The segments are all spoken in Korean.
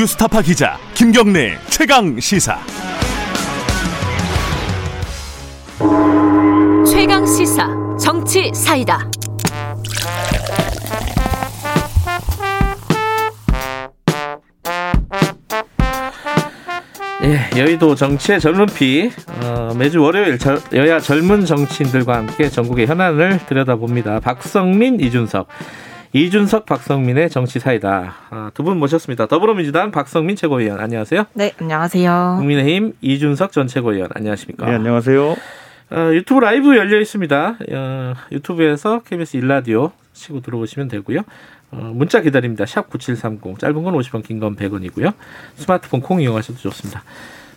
뉴스타파 기자 김경래 최강 시사. 최강 시사 정치 사이다. 예, 여의도 정치의 젊은 피 어, 매주 월요일 저, 여야 젊은 정치인들과 함께 전국의 현안을 들여다봅니다. 박성민, 이준석. 이준석, 박성민의 정치 사이다. 아, 두 분 모셨습니다. 더불어민주당 박성민 최고위원 안녕하세요. 네, 안녕하세요. 국민의힘 이준석 전 최고위원 안녕하십니까? 네, 안녕하세요. 어, 유튜브 라이브 열려 있습니다. 어, 유튜브에서 KBS 일라디오 치고 들어오시면 되고요. 어, 문자 기다립니다. 샵 9730. 짧은 건 50원, 긴 건 100원이고요. 스마트폰 콩 이용하셔도 좋습니다.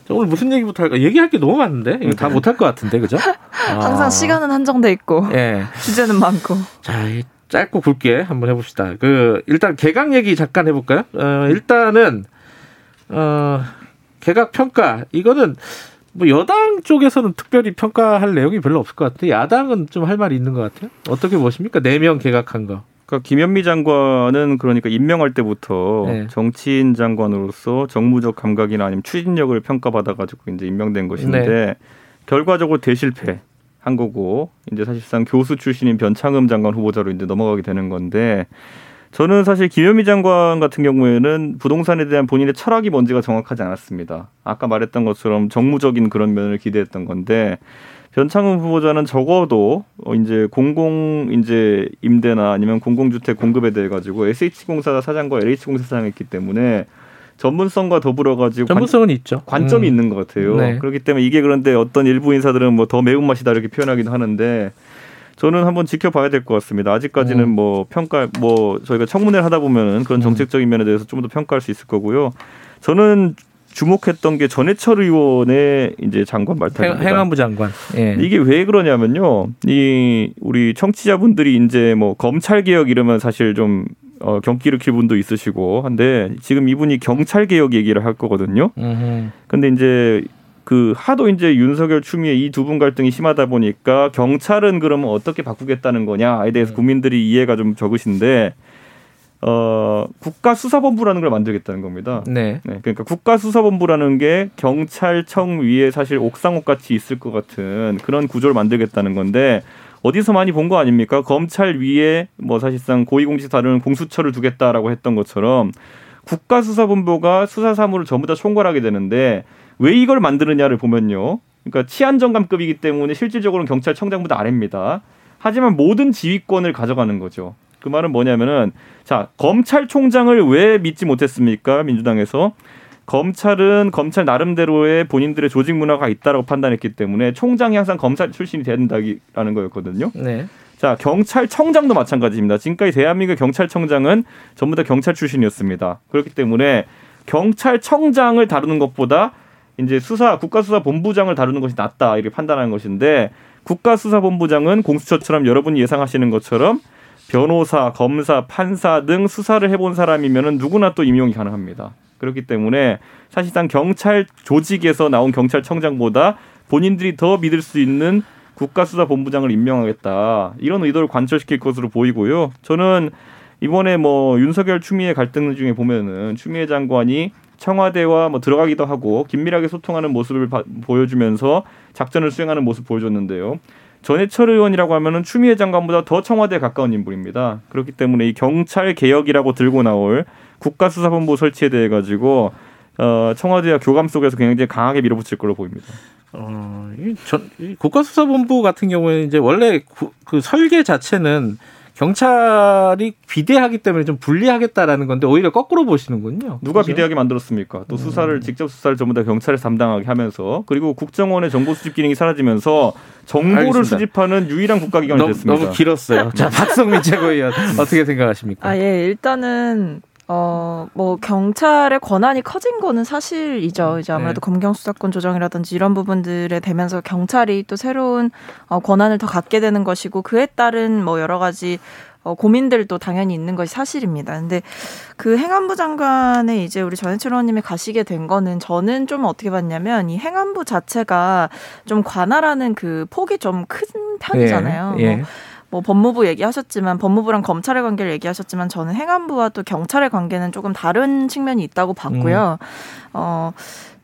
자, 오늘 무슨 얘기부터 할까? 얘기할 게 너무 많은데? 이거 다 못할 것 같은데, 그죠? 항상 아. 시간은 한정돼 있고 예. 주제는 많고. 자, 이 짧고 굵게 한번 해봅시다. 그, 일단 개각 얘기 잠깐 해볼까요? 어, 일단은, 어, 개각 평가. 이거는 뭐 여당 쪽에서는 특별히 평가할 내용이 별로 없을 것 같아요. 야당은 좀 할 말이 있는 것 같아요. 어떻게 보십니까? 네 명 개각한 거. 그러니까 김현미 장관은 그러니까 임명할 때부터 네. 정치인 장관으로서 정무적 감각이나 아니면 추진력을 평가받아 가지고 이제 임명된 것인데 네. 결과적으로 대실패 한 거고 이제 사실상 교수 출신인 변창흠 장관 후보자로 이제 넘어가게 되는 건데 저는 사실 김현미 장관 같은 경우에는 부동산에 대한 본인의 철학이 뭔지가 정확하지 않았습니다. 아까 말했던 것처럼 정무적인 그런 면을 기대했던 건데 변창흠 후보자는 적어도 어 이제 공공 이제 임대나 아니면 공공주택 공급에 대해 가지고 SH공사 사장과 LH공사 사장했기 때문에 전문성과 더불어 가지고 전문성은 있죠. 관점이 음. 있는 것 같아요. 네. 그렇기 때문에 이게 그런데 어떤 일부 인사들은 뭐 더 매운 맛이다 이렇게 표현하기도 하는데 저는 한번 지켜봐야 될 것 같습니다. 아직까지는 음. 뭐 평가 뭐 저희가 청문회를 하다 보면은 그런 정책적인 면에 대해서 좀 더 평가할 수 있을 거고요. 저는 주목했던 게 전해철 의원의 이제 장관 행, 말타입니다. 행안부 장관. 예. 이게 왜 그러냐면요. 이 우리 청취자분들이 이제 뭐 검찰 개혁 이러면 사실 좀 어, 경기를 킬 분도 있으시고 한데 지금 이분이 경찰 개혁 얘기를 할 거거든요. 음흠. 근데 이제 그 하도 이제 윤석열 추미애 이 두 분 갈등이 심하다 보니까 경찰은 그러면 어떻게 바꾸겠다는 거냐에 대해서 국민들이 이해가 좀 적으신데 어 국가수사본부라는 걸 만들겠다는 겁니다. 네. 네, 그러니까 국가수사본부라는 게 경찰청 위에 사실 옥상옥 같이 있을 것 같은 그런 구조를 만들겠다는 건데 어디서 많이 본 거 아닙니까? 검찰 위에 뭐 사실상 고위공직 다루는 공수처를 두겠다라고 했던 것처럼 국가수사본부가 수사 사무를 전부 다 총괄하게 되는데 왜 이걸 만드느냐를 보면요. 그러니까 치안정감급이기 때문에 실질적으로는 경찰청장보다 아래입니다. 하지만 모든 지휘권을 가져가는 거죠. 그 말은 뭐냐면은 자 검찰총장을 왜 믿지 못했습니까 민주당에서 검찰은 검찰 나름대로의 본인들의 조직 문화가 있다라고 판단했기 때문에 총장이 항상 검찰 출신이 된다라는 거였거든요. 네. 자 경찰청장도 마찬가지입니다. 지금까지 대한민국 경찰청장은 전부 다 경찰 출신이었습니다. 그렇기 때문에 경찰청장을 다루는 것보다 이제 수사 국가수사본부장을 다루는 것이 낫다 이렇게 판단하는 것인데 국가수사본부장은 공수처처럼 여러분이 예상하시는 것처럼 변호사, 검사, 판사 등 수사를 해본 사람이면은 누구나 또 임용이 가능합니다. 그렇기 때문에 사실상 경찰 조직에서 나온 경찰청장보다 본인들이 더 믿을 수 있는 국가수사본부장을 임명하겠다 이런 의도를 관철시킬 것으로 보이고요. 저는 이번에 뭐 윤석열 추미애 갈등 중에 보면은 추미애 장관이 청와대와 뭐 들어가기도 하고 긴밀하게 소통하는 모습을 바- 보여주면서 작전을 수행하는 모습 보여줬는데요. 전해철 의원이라고 하면은 추미애 장관보다 더 청와대에 가까운 인물입니다. 그렇기 때문에 이 경찰 개혁이라고 들고 나올 국가수사본부 설치에 대해 가지고 어, 청와대와 교감 속에서 굉장히 강하게 밀어붙일 걸로 보입니다. 어, 이 전, 이 국가수사본부 같은 경우에는 이제 원래 구- 그 설계 자체는 경찰이 비대하기 때문에 좀 불리하겠다라는 건데 오히려 거꾸로 보시는군요. 누가 그죠? 비대하게 만들었습니까? 또 수사를 직접 수사를 전부 다 경찰에서 담당하게 하면서 그리고 국정원의 정보 수집 기능이 사라지면서 정보를 알겠습니다. 수집하는 유일한 국가기관이 너무, 됐습니다. 너무 길었어요. 자, 박성민 최고위원 어떻게 생각하십니까? 아, 예, 일단은, 어, 뭐, 경찰의 권한이 커진 거는 사실이죠. 이제 아무래도 네. 검경 수사권 조정이라든지 이런 부분들에 되면서 경찰이 또 새로운 어, 권한을 더 갖게 되는 것이고 그에 따른 뭐 여러 가지 어, 고민들도 당연히 있는 것이 사실입니다. 근데 그 행안부 장관에 이제 우리 전해철 의원님이 가시게 된 거는 저는 좀 어떻게 봤냐면 이 행안부 자체가 좀 관할하는 그 폭이 좀 큰 편이잖아요. 예. 뭐 뭐 법무부 얘기하셨지만 법무부랑 검찰의 관계를 얘기하셨지만 저는 행안부와 또 경찰의 관계는 조금 다른 측면이 있다고 봤고요. 음. 어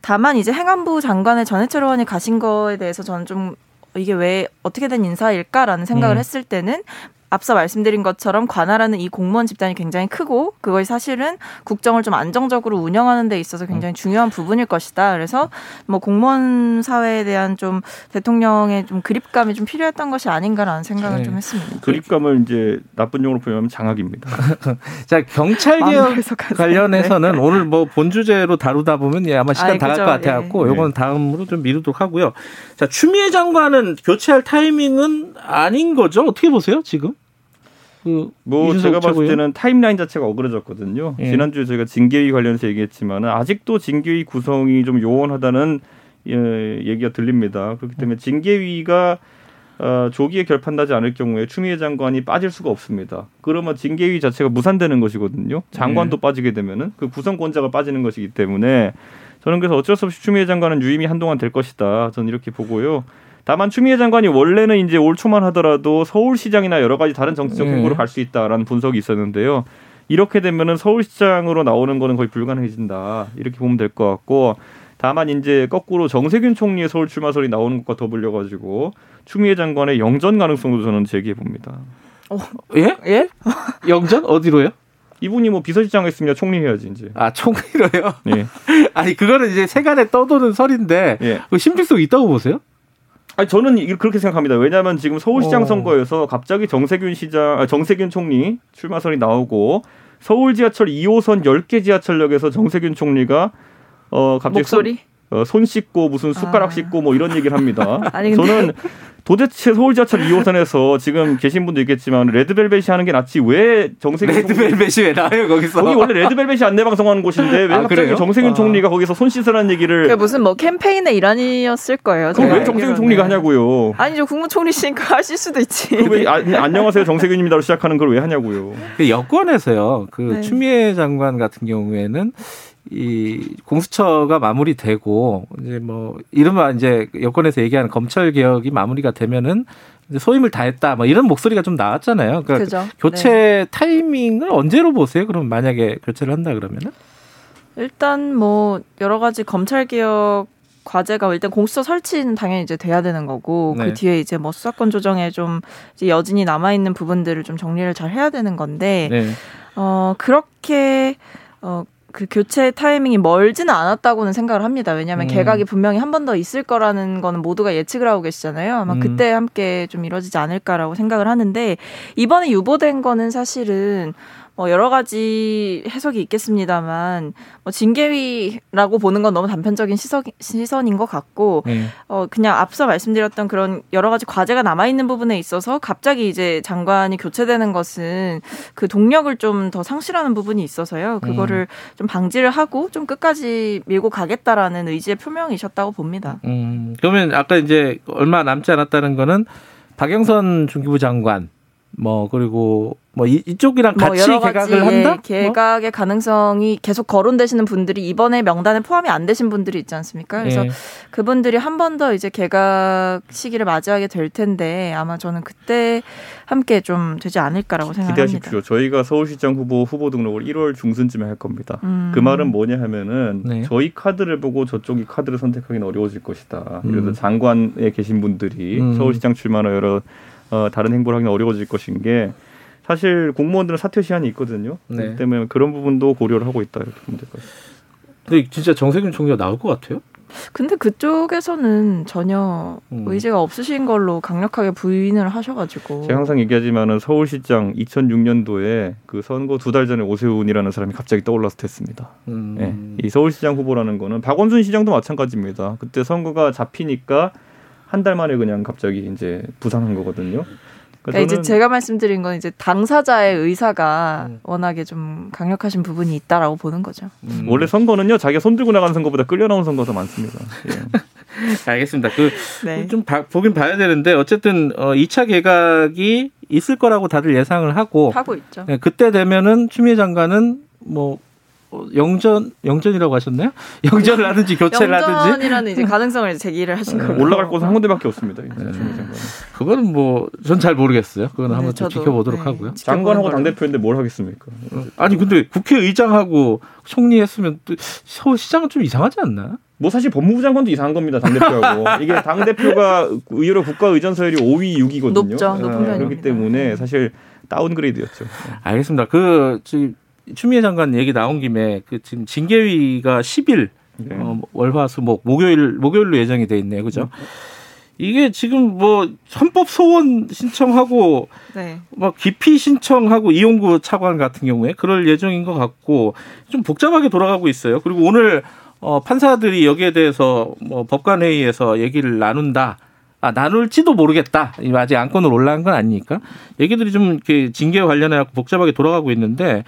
다만 이제 행안부 장관의 전해철 의원이 가신 거에 대해서 저는 좀 이게 왜 어떻게 된 인사일까라는 생각을 음. 했을 때는 앞서 말씀드린 것처럼 관할하는 이 공무원 집단이 굉장히 크고 그것이 사실은 국정을 좀 안정적으로 운영하는 데 있어서 굉장히 중요한 부분일 것이다. 그래서 뭐 공무원 사회에 대한 좀 대통령의 좀 그립감이 좀 필요했던 것이 아닌가라는 생각을 네. 좀 했습니다. 그립감을 이제 나쁜 용어로 표현하면 장악입니다. 자 경찰 개혁 가서. 관련해서는 오늘 뭐 본 주제로 다루다 보면 예, 아마 시간 아이, 다갈것 그죠. 같아 갖고 예. 요건 다음으로 좀 미루도록 하고요. 자 추미애 장관은 교체할 타이밍은 아닌 거죠? 어떻게 보세요 지금? 그 뭐 제가 봤을 최고위원? 때는 타임라인 자체가 어그러졌거든요. 예. 지난주에 저희가 징계위 관련해서 얘기했지만 아직도 징계위 구성이 좀 요원하다는 예, 얘기가 들립니다. 그렇기 때문에 징계위가 어, 조기에 결판나지 않을 경우에 추미애 장관이 빠질 수가 없습니다. 그러면 징계위 자체가 무산되는 것이거든요. 장관도 네. 빠지게 되면은 그 구성권자가 빠지는 것이기 때문에 저는 그래서 어쩔 수 없이 추미애 장관은 유임이 한동안 될 것이다. 저는 이렇게 보고요. 다만 추미애 장관이 원래는 이제 올 초만 하더라도 서울시장이나 여러 가지 다른 정치적 네. 행보로 갈수 있다라는 분석이 있었는데요. 이렇게 되면은 서울시장으로 나오는 거는 거의 불가능해진다. 이렇게 보면 될 것 같고 다만 이제 거꾸로 정세균 총리의 서울 출마설이 나오는 것과 더불려 가지고 추미애 장관의 영전 가능성도 저는 제기해 봅니다. 예? 예? 영전 어디로요? 이분이 뭐 비서실장 했으면 총리 해야지 이제. 아 총리로요? 예. 아니 그거는 이제 세간에 떠도는 설인데 예. 그 신빙성 있다고 보세요? 아니 저는 이- 그렇게 생각합니다. 왜냐하면 지금 서울시장 어. 선거에서 갑자기 정세균 시장, 아, 정세균 총리 출마설이 나오고 서울 지하철 2호선 10개 지하철역에서 정세균 총리가 어 갑자기 목소리? 손, 어, 손 씻고 무슨 숟가락 아. 씻고 뭐 이런 얘기를 합니다. 아니, 근데- 저는 도대체 서울 지하철 2호선에서 지금 계신 분도 있겠지만 레드벨벳이 하는 게 낫지 왜 정세균 총리 레드벨벳이 왜 나와요 거기서? 거기 원래 레드벨벳이 안내 방송하는 곳인데 왜 아, 갑자기 그래요? 정세균 아. 총리가 거기서 손 씻으라는 얘기를 그게 무슨 뭐 캠페인의 일환이었을 거예요. 그럼 왜 정세균. 총리가 하냐고요. 아니죠 국무총리시니까 하실 수도 있지. 그왜 아, 안녕하세요 정세균입니다로 시작하는 걸 왜 하냐고요. 그 여권에서요. 그 네. 추미애 장관 같은 경우에는 이 공수처가 마무리되고 이제 뭐 이른바 이제 여권에서 얘기하는 검찰 개혁이 마무리가 되면은 소임을 다했다 뭐 이런 목소리가 좀 나왔잖아요. 그러니까 그죠. 교체 네. 타이밍을 언제로 보세요? 그럼 만약에 교체를 한다 그러면은 일단 뭐 여러 가지 검찰 개혁 과제가 일단 공수처 설치는 당연히 이제 돼야 되는 거고 네. 그 뒤에 이제 뭐 수사권 조정에 좀 여진이 남아 있는 부분들을 좀 정리를 잘 해야 되는 건데 네. 어 그렇게 어 그 교체 타이밍이 멀지는 않았다고는 생각을 합니다. 왜냐하면 음. 개각이 분명히 한 번 더 있을 거라는 거는 모두가 예측을 하고 계시잖아요. 아마 음. 그때 함께 좀 이루어지지 않을까라고 생각을 하는데 이번에 유보된 거는 사실은 뭐 여러 가지 해석이 있겠습니다만 뭐 징계위라고 보는 건 너무 단편적인 시선, 시선인 것 같고 네. 어 그냥 앞서 말씀드렸던 그런 여러 가지 과제가 남아 있는 부분에 있어서 갑자기 이제 장관이 교체되는 것은 그 동력을 좀 더 상실하는 부분이 있어서요. 그거를 좀 방지를 하고 좀 끝까지 밀고 가겠다라는 의지의 표명이셨다고 봅니다. 음, 그러면 아까 이제 얼마 남지 않았다는 거는 박영선 중기부 장관 뭐 그리고 뭐 이, 이쪽이랑 뭐 같이 여러 개각을 가지 예, 한다? 뭐? 개각의 가능성이 계속 거론되시는 분들이 이번에 명단에 포함이 안 되신 분들이 있지 않습니까? 그래서 예. 그분들이 한 번 더 이제 개각 시기를 맞이하게 될 텐데 아마 저는 그때 함께 좀 되지 않을까라고 생각합니다. 기대하십시오. 저희가 서울시장 후보 후보 등록을 1월 중순쯤에 할 겁니다. 음. 그 말은 뭐냐 하면은 네. 저희 카드를 보고 저쪽이 카드를 선택하기는 어려워질 것이다. 음. 그래서 장관에 계신 분들이 음. 서울시장 출마나 여러 어, 다른 행보를 하기는 어려워질 것인 게 사실 공무원들은 사퇴 시한이 있거든요. 네. 그렇기 때문에 그런 부분도 고려를 하고 있다 이렇게 보면 될것 같습니다. 근데 진짜 정세균 총리가 나올 것 같아요? 근데 그쪽에서는 전혀 음. 의지가 없으신 걸로 강력하게 부인을 하셔가지고 제가 항상 얘기하지만은 서울시장 2006년도에 그 선거 두 달 전에 오세훈이라는 사람이 갑자기 떠올라서 됐습니다. 음. 예. 이 서울시장 후보라는 거는 박원순 시장도 마찬가지입니다. 그때 선거가 잡히니까 한 달 만에 그냥 갑자기 이제 부상한 거거든요. 그러니까 이제 저는 제가 말씀드린 건 이제 당사자의 의사가 음. 워낙에 좀 강력하신 부분이 있다라고 보는 거죠. 음. 원래 선거는요 자기가 손 들고 나가는 선거보다 끌려 나온 선거가 더 많습니다. 예. 알겠습니다. 그 네. 좀 보긴 봐야 되는데 어쨌든 어 2차 개각이 있을 거라고 다들 예상을 하고 하고 있죠. 네, 그때 되면은 추미애 장관은 뭐 어, 영전 영전이라고 하셨나요? 영전을 하든지 교체를 하든지 영전이라는 이제 가능성을 제기를 하신 거예요. 올라갈 곳은 한 군데밖에 없습니다. 네. 그거는 뭐 전 잘 모르겠어요. 그거는 네, 한번 좀 지켜보도록 네, 하고요. 장관하고. 당 대표인데 뭘 하겠습니까? 아니 근데 국회의장하고 총리했으면 또 서울시장은 좀 이상하지 않나? 뭐 사실 법무부 장관도 이상한 겁니다. 당 대표하고 이게 당 대표가 의외로 국가 의전 서열이 5위, 6위거든요. 높죠. 높은 그렇기 편입니다. 때문에 사실 다운그레이드였죠. 알겠습니다. 그 지금 추미애 장관 얘기 나온 김에 그 지금 징계위가 10일 네. 어, 월화수목 목요일 목요일로 예정이 돼 있네요. 그죠? 이게 지금 뭐 헌법 소원 신청하고 네. 막 기피 신청하고 이용구 차관 같은 경우에 그럴 예정인 것 같고 좀 복잡하게 돌아가고 있어요. 그리고 오늘 어, 판사들이 여기에 대해서 뭐 법관 회의에서 얘기를 나눈다. 아, 나눌지도 모르겠다. 이 아직 안건으로 올라간 건 아니니까. 얘기들이 좀 이렇게 징계 관련해 갖고 복잡하게 돌아가고 있는데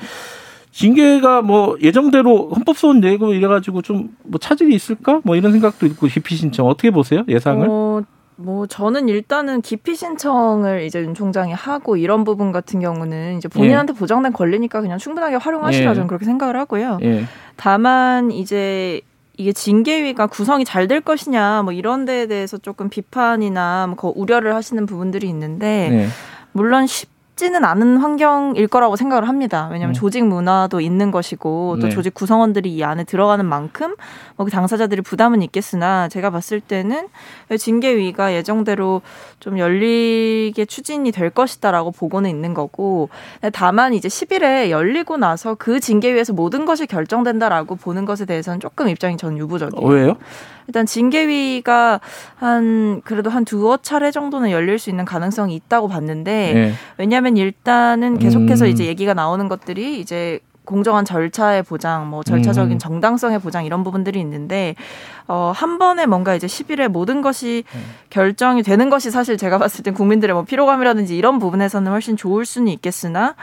징계가 뭐 예정대로 헌법소원 내고 이래가지고 좀 뭐 차질이 있을까? 뭐 이런 생각도 있고 기피 신청 어떻게 보세요? 예상을? 어, 뭐 저는 일단은 기피 신청을 이제 윤 총장이 하고 이런 부분 같은 경우는 이제 본인한테 보장된 권리니까 그냥 충분하게 활용하시라 예. 저는 그렇게 생각을 하고요. 예. 다만 이제 이게 징계위가 구성이 잘 될 것이냐 뭐 이런 데에 대해서 조금 비판이나 뭐그 우려를 하시는 부분들이 있는데 네. 물론 쉽 지는 않은 환경일 거라고 생각을 합니다. 왜냐하면 음. 조직 문화도 있는 것이고 또 네. 조직 구성원들이 이 안에 들어가는 만큼 뭐그 당사자들이 부담은 있겠으나 제가 봤을 때는 징계위가 예정대로 좀 열리게 추진이 될 것이다라고 보고는 있는 거고 다만 이제 10일에 열리고 나서 그 징계위에서 모든 것이 결정된다라고 보는 것에 대해서는 조금 입장이 전 유보적이에요. 어, 왜요? 일단 징계위가 한 그래도 한 두어 차례 정도는 열릴 수 있는 가능성이 있다고 봤는데 예. 왜냐하면 일단은 계속해서 음. 이제 얘기가 나오는 것들이 이제 공정한 절차의 보장, 뭐 절차적인 음. 정당성의 보장 이런 부분들이 있는데 어, 한 번에 뭔가 이제 10일에 모든 것이 음. 결정이 되는 것이 사실 제가 봤을 땐 국민들의 뭐 피로감이라든지 이런 부분에서는 훨씬 좋을 수는 있겠으나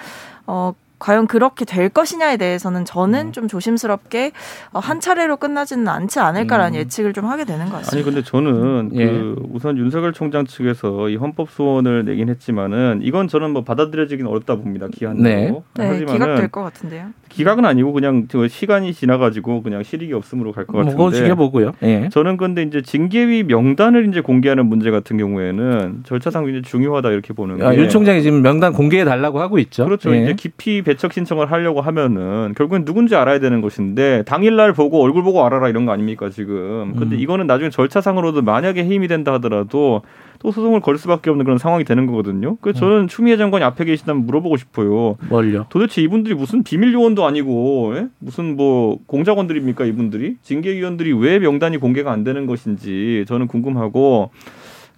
어, 과연 그렇게 될 것이냐에 대해서는 저는 음. 좀 조심스럽게 어, 한 차례로 끝나지는 않지 않을까라는 음. 예측을 좀 하게 되는 것 아니 같습니다. 근데 저는 예. 그 우선 윤석열 총장 측에서 이 헌법 소원을 내긴 했지만은 이건 저는 뭐 받아들여지긴 어렵다 봅니다 기한으로. 네. 네, 기각될 것 같은데요. 기각은 아니고 그냥 저 시간이 지나가지고 그냥 실익이 없음으로 갈것뭐 같은데. 그건 지켜보고요. 예. 저는 근데 이제 징계위 명단을 이제 공개하는 문제 같은 경우에는 절차상 굉장히 중요하다 이렇게 보는 게. 아, 윤 총장이 지금 명단 공개해 달라고 하고 있죠. 그렇죠. 예. 이제 기피 배척 신청을 하려고 하면은 결국엔 누군지 알아야 되는 것인데 당일날 보고 얼굴 보고 알아라 이런 거 아닙니까 지금. 근데 음. 이거는 나중에 절차상으로도 만약에 해임이 된다 하더라도 또 소송을 걸 수밖에 없는 그런 상황이 되는 거거든요. 음. 저는 추미애 장관이 앞에 계시다면 물어보고 싶어요. 뭘요? 도대체 이분들이 무슨 비밀 요원도 아니고 예? 무슨 뭐 공작원들입니까 이분들이 징계위원들이 왜 명단이 공개가 안 되는 것인지 저는 궁금하고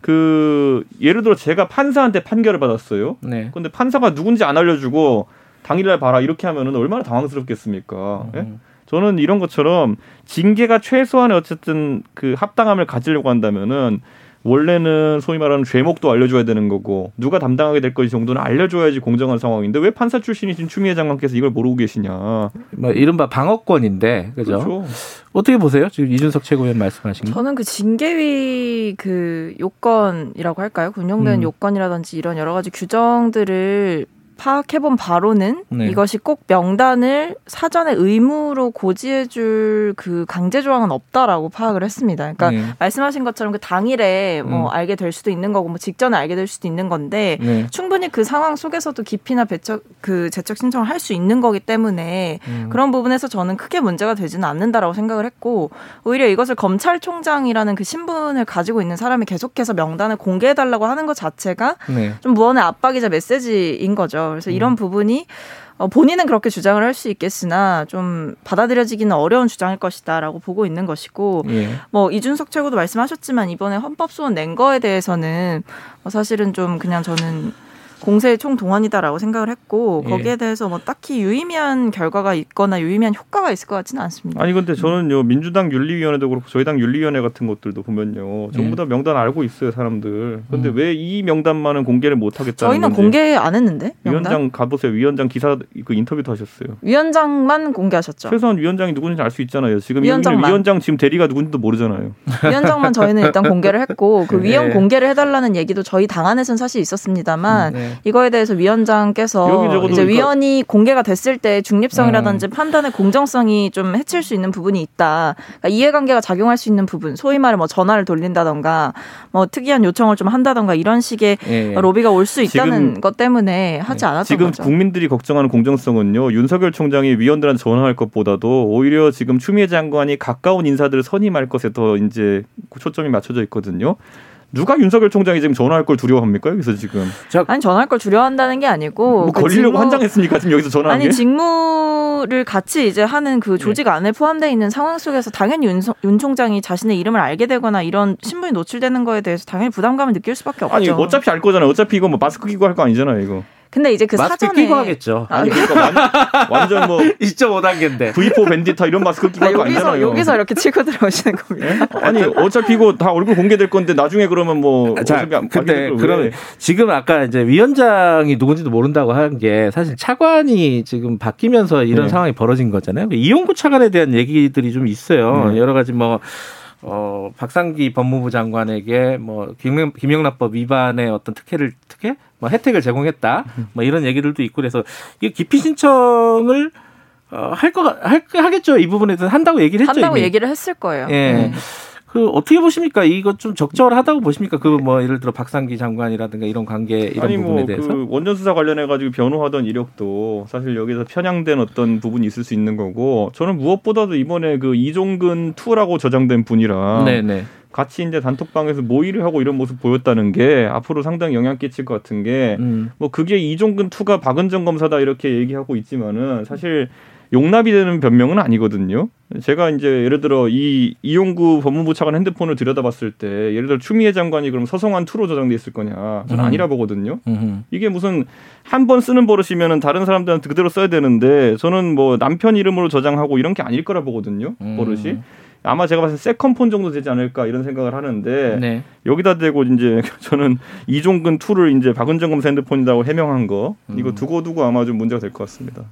그 예를 들어 제가 판사한테 판결을 받았어요. 네. 근데 판사가 누군지 안 알려주고 당일날 봐라 이렇게 하면은 얼마나 당황스럽겠습니까? 예? 음. 저는 이런 것처럼 징계가 최소한의 어쨌든 그 합당함을 가지려고 한다면은 원래는 소위 말하는 죄목도 알려줘야 되는 거고 누가 담당하게 될 것이 정도는 알려줘야지 공정한 상황인데 왜 판사 출신이신 추미애 장관께서 이걸 모르고 계시냐? 뭐 이른바 방어권인데 그죠? 그렇죠. 어떻게 보세요? 지금 이준석 최고위원 말씀하신 거. 저는 그 징계위 그 요건이라고 할까요? 운영되는 음. 요건이라든지 이런 여러 가지 규정들을 파악해본 바로는 네. 이것이 꼭 명단을 사전에 의무로 고지해줄 그 강제 조항은 없다라고 파악을 했습니다. 그러니까 네. 말씀하신 것처럼 그 당일에 뭐 음. 알게 될 수도 있는 거고 뭐 직전에 알게 될 수도 있는 건데 네. 충분히 그 상황 속에서도 기피나 배척 그 재척 신청을 할 수 있는 거기 때문에 음. 그런 부분에서 저는 크게 문제가 되지는 않는다라고 생각을 했고 오히려 이것을 검찰총장이라는 그 신분을 가지고 있는 사람이 계속해서 명단을 공개해 달라고 하는 것 자체가 네. 좀 무언의 압박이자 메시지인 거죠. 그래서 이런 부분이 어, 본인은 그렇게 주장을 할 수 있겠으나 좀 받아들여지기는 어려운 주장일 것이다라고 보고 있는 것이고 예. 뭐 이준석 최고도 말씀하셨지만 이번에 헌법 소원 낸 거에 대해서는 뭐 사실은 좀 그냥 저는 공세의 총동원이다라고 생각을 했고 예. 거기에 대해서 뭐 딱히 유의미한 결과가 있거나 유의미한 효과가 있을 것 같지는 않습니다. 아니 근데 저는요 민주당 윤리위원회도 그렇고 저희 당 윤리위원회 같은 것들도 보면요 전부 네. 다 명단 알고 있어요 사람들. 근데 음. 왜이 명단만은 공개를 못 하겠다는 저희는 건지. 공개 안 했는데 명단 위원장 가보세요. 위원장 기사 그 인터뷰도 하셨어요. 위원장만 공개하셨죠. 최소한 위원장이 누군지 알 수 있잖아요. 지금 위원장만. 위원장 지금 대리가 누군지도 모르잖아요. 위원장만 저희는 일단 공개를 했고 그 네. 위원 공개를 해달라는 얘기도 저희 당 안에서는 사실 있었습니다만 네. 이거에 대해서 위원장께서 이제 그러니까- 위원이 공개가 됐을 때 중립성이라든지 음. 판단의 공정성이 좀 해칠 수 있는 부분이 있다. 그러니까 이해관계가 작용할 수 있는 부분, 소위 말해 뭐 전화를 돌린다던가 뭐 특이한 요청을 좀 한다던가 이런 식의 예. 로비가 올 수 있다는 지금- 것 때문에 하지 않았던 지금 거죠. 국민들이 걱정하는 공정성은요. 윤석열 총장이 위원들한테 전화할 것보다도 오히려 지금 추미애 장관이 가까운 인사들을 선임할 것에 더 이제 초점이 맞춰져 있거든요. 누가 윤석열 총장이 지금 전화할 걸 두려워합니까? 여기서 지금 아니 전화할 걸 두려워한다는 게 아니고 뭐그 걸리려고 직무- 환장했으니까 지금 여기서 전화한 게. 아니 직무를 같이 이제 하는 그 조직 안에 포함되어 있는 상황 속에서 당연히 윤, 소- 윤 총장이 자신의 이름을 알게 되거나 이런 신분이 노출되는 거에 대해서 당연히 부담감을 느낄 수밖에 없죠. 아니 어차피 알 거잖아요. 어차피 이거 뭐 마스크 끼고 할 거 아니잖아요. 이거. 근데 이제 그 마스크 사전에 끼고 하겠죠. 아, 아니 그러니까 완, 전뭐 2.5단계인데. V4 밴디타 이런 마스크 끼고 아, 할거 여기서 아니잖아요. 여기서 이렇게 치고 들어오시는 겁니다. 아니 어차피 이거 다 얼굴 공개될 건데 나중에 그러면 뭐 자, 어차피 안- 근데 왜. 지금 아까 이제 위원장이 누군지도 모른다고 한 게 사실 차관이 지금 바뀌면서 이런 네. 상황이 벌어진 거잖아요. 이용구 차관에 대한 얘기들이 좀 있어요. 네. 여러 가지 뭐 어, 박상기 법무부 장관에게 뭐 김영, 김영란법 위반의 어떤 특혜를 특혜 뭐 혜택을 제공했다 뭐 이런 얘기들도 있고 그래서 이게 기피 신청을 어, 할거 할 하겠죠 이 부분에 대해서 한다고 얘기를 했죠 한다고 이미. 얘기를 했을 거예요. 예. 네. 그 어떻게 보십니까? 이거 좀 적절하다고 보십니까? 그 뭐 예를 들어 박상기 장관이라든가 이런 관계 이런 아니 부분에 뭐 대해서. 그 원전 수사 관련해 가지고 변호하던 이력도 사실 여기서 편향된 어떤 부분이 있을 수 있는 거고 저는 무엇보다도 이번에 그 이종근 투라고 저장된 분이랑 네네. 같이 이제 단톡방에서 모의를 하고 이런 모습 보였다는 게 앞으로 상당히 영향 끼칠 것 같은 게 음. 뭐 그게 이종근 투가 박은정 검사다 이렇게 얘기하고 있지만은 사실 용납이 되는 변명은 아니거든요. 제가 이제 예를 들어 이 이용구 법무부 차관 핸드폰을 들여다봤을 때 예를 들어 추미애 장관이 그럼 서성한 투로 저장돼 있을 거냐? 저는 음. 아니라 보거든요. 음. 이게 무슨 한 번 쓰는 버릇이면은 다른 사람들한테 그대로 써야 되는데 저는 뭐 남편 이름으로 저장하고 이런 게 아닐 거라 보거든요. 음. 버릇이. 아마 제가 봤을 때 세컨폰 정도 되지 않을까 이런 생각을 하는데 네. 여기다 대고 이제 저는 이종근 투를 이제 박은정 검사 핸드폰이라고 해명한 거 이거 음. 두고 두고 아마 좀 문제가 될 것 같습니다.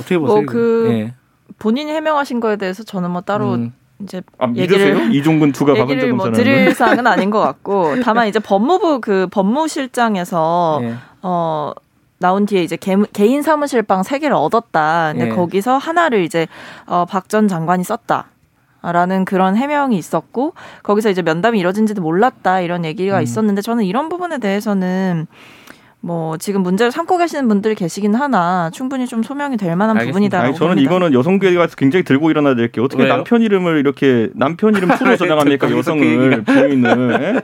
어떻게 보세요? 뭐 그- 예. 본인이 해명하신 거에 대해서 저는 뭐 따로 음. 이제 아 얘기를 믿으세요? 이종근 투가 얘기를 박은정 뭐 드릴 사항은 아닌 것 같고 다만 이제 법무부 그 법무실장에서 예. 어 나온 뒤에 이제 개, 개인 사무실 방 세 개를 얻었다. 근데 예. 거기서 하나를 이제 어, 박 전 장관이 썼다. 라는 그런 해명이 있었고 거기서 이제 면담이 이뤄진지도 몰랐다 이런 얘기가 음. 있었는데 저는 이런 부분에 대해서는 뭐 지금 문제를 삼고 계시는 분들이 계시긴 하나 충분히 좀 소명이 될 만한 알겠습니다. 부분이다라고 아니 저는 봅니다. 이거는 여성계가 굉장히 들고 일어나야 될 게 어떻게 왜요? 남편 이름을 이렇게 남편 이름 투로 저장합니까 그 여성을 부인을 예?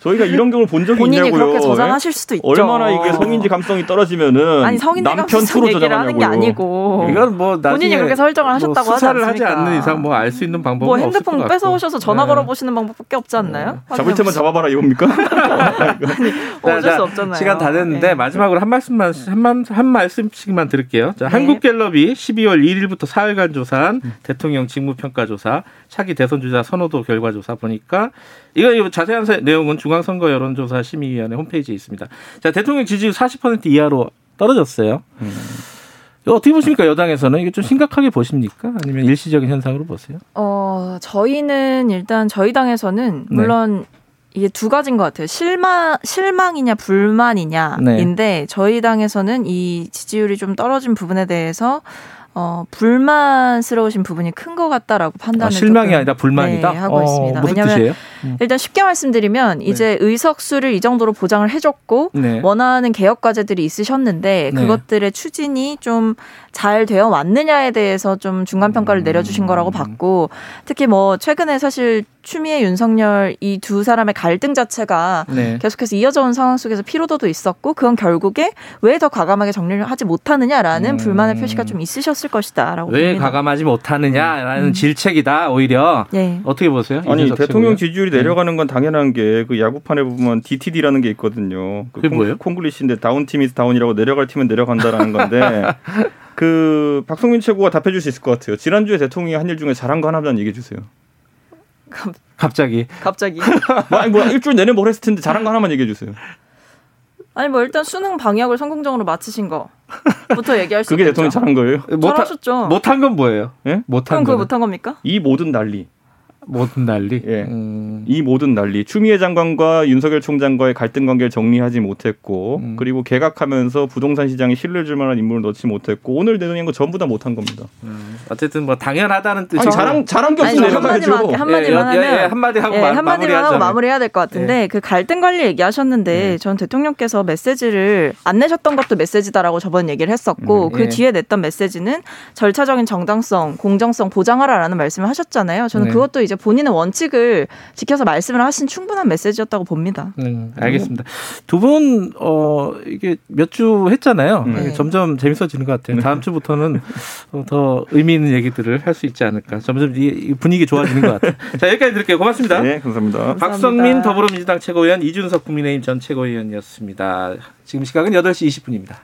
저희가 이런 경우를 본 적이 본인이 있냐고요 그렇게 예? 저장하실 수도 있죠. 얼마나 이게 성인지 감성이 떨어지면은 아니 성인지 남편 감수성 투로 얘기를 하는 게. 아니고 이건 뭐 본인이 그렇게 설정을 뭐 하셨다고 하지 수사를 하지? 않는 이상 뭐 알 수 있는 방법은 뭐 핸드폰 것 같고. 뺏어 오셔서 전화 네. 걸어 보시는 방법밖에 없지 않나요? 잡을 테면 잡아봐라 이겁니까? 뭐 어쩔 자, 수 자, 없잖아요. 시간 다 됐는데 네. 마지막으로 한 말씀만 한만 한 말씀씩만 드릴게요. 자, 네. 한국갤럽이 12월 1일부터 4일간 조사한 대통령 직무평가 조사, 차기 대선 주자 선호도 결과 조사 보니까 이거, 이거 자세한 사- 내용은 중앙선거 여론조사 심의위원회 홈페이지에 있습니다. 자, 대통령 지지율 40% 이하로 떨어졌어요. 이거 어떻게 보십니까 여당에서는 이게 좀 심각하게 보십니까? 아니면 일시적인 현상으로 보세요? 어, 저희는 일단 저희 당에서는 네. 물론 이게 두 가지인 것 같아요. 실망 실망이냐 불만이냐인데 저희 당에서는 이 지지율이 좀 떨어진 부분에 대해서 어, 불만스러우신 부분이 큰 것 같다라고 판단을 아, 실망이 조금, 아니라 불만이다. 네, 하고 어, 있습니다. 무슨 왜냐하면 뜻이에요? 일단 쉽게 말씀드리면 이제 의석수를 이 정도로 보장을 해줬고 네. 원하는 개혁 과제들이 있으셨는데 네. 그것들의 추진이 좀 잘 되어 왔느냐에 대해서 좀 중간 평가를 내려주신 거라고 봤고 특히 뭐 최근에 사실 추미애 윤석열 이 두 사람의 갈등 자체가 네. 계속해서 이어져 온 상황 속에서 피로도도 있었고 그건 결국에 왜 더 과감하게 정리를 하지 못하느냐라는 음. 불만의 표시가 좀 있으셨을 것이다라고 왜 봅니다. 가감하지 못하느냐라는 질책이다 오히려 네. 어떻게 보세요? 아니 이준석 대통령? 지지율이 내려가는 건 당연한 게 그 야구판에 보면 DTD라는 게 있거든요. 그 그게 뭐예요? 콩글리시인데 다운 팀이 다운이라고 내려갈 팀은 내려간다라는 건데 그 박성민 최고가 답해 줄 수 있을 것 같아요. 지난주에 대통령이 한 일 중에 잘한 거 하나만 얘기해 주세요. 갑자기 갑자기 뭐, 아니 뭐 일주일 내내 뭘 했을 텐데 잘한 거 하나만 얘기해 주세요. 아니 뭐 일단 수능 방역을 성공적으로 마치신 거부터 얘기할 수 그게 있겠죠. 대통령 잘한 거예요. 잘하셨죠. 못한 건 뭐예요? 예? 못한 그럼 그거 건 못한 겁니까? 이 모든 난리. 모든 난리. 예. 음. 이 모든 난리 추미애 장관과 윤석열 총장과의 갈등 관계를 정리하지 못했고 음. 그리고 개각하면서 부동산 시장에 신뢰를 줄 만한 인물을 넣지 못했고 오늘 내놓은 거 전부 다 못한 겁니다. 어쨌든 뭐 당연하다는 뜻이 아니 자랑 자랑 게 없으면. 한마디만, 한마디만 예, 예, 하면 예, 한마디 하고 예, 마- 한마디만. 하고 마무리해야 될 것 같은데 그 갈등 관리 얘기하셨는데 전 대통령께서 메시지를 안 내셨던 것도 메시지다라고 저번 얘기를 했었고 음, 그 예. 뒤에 냈던 메시지는 절차적인 정당성, 공정성 보장하라라는 말씀을 하셨잖아요. 저는 네. 그것도 이제 본인의 원칙을 지켜서 말씀을 하신 충분한 메시지였다고 봅니다. 음, 알겠습니다. 두 분, 어, 이게 몇 주 했잖아요. 네. 점점 재밌어지는 것 같아요. 다음 주부터는 어, 더 의미 있는 얘기들을 할 수 있지 않을까. 점점 이, 이 분위기 좋아지는 것 같아요. 자, 여기까지 드릴게요. 고맙습니다. 네, 감사합니다. 박성민 더불어민주당 최고위원 이준석 국민의힘 전 최고위원이었습니다. 지금 시각은 8시 20분입니다.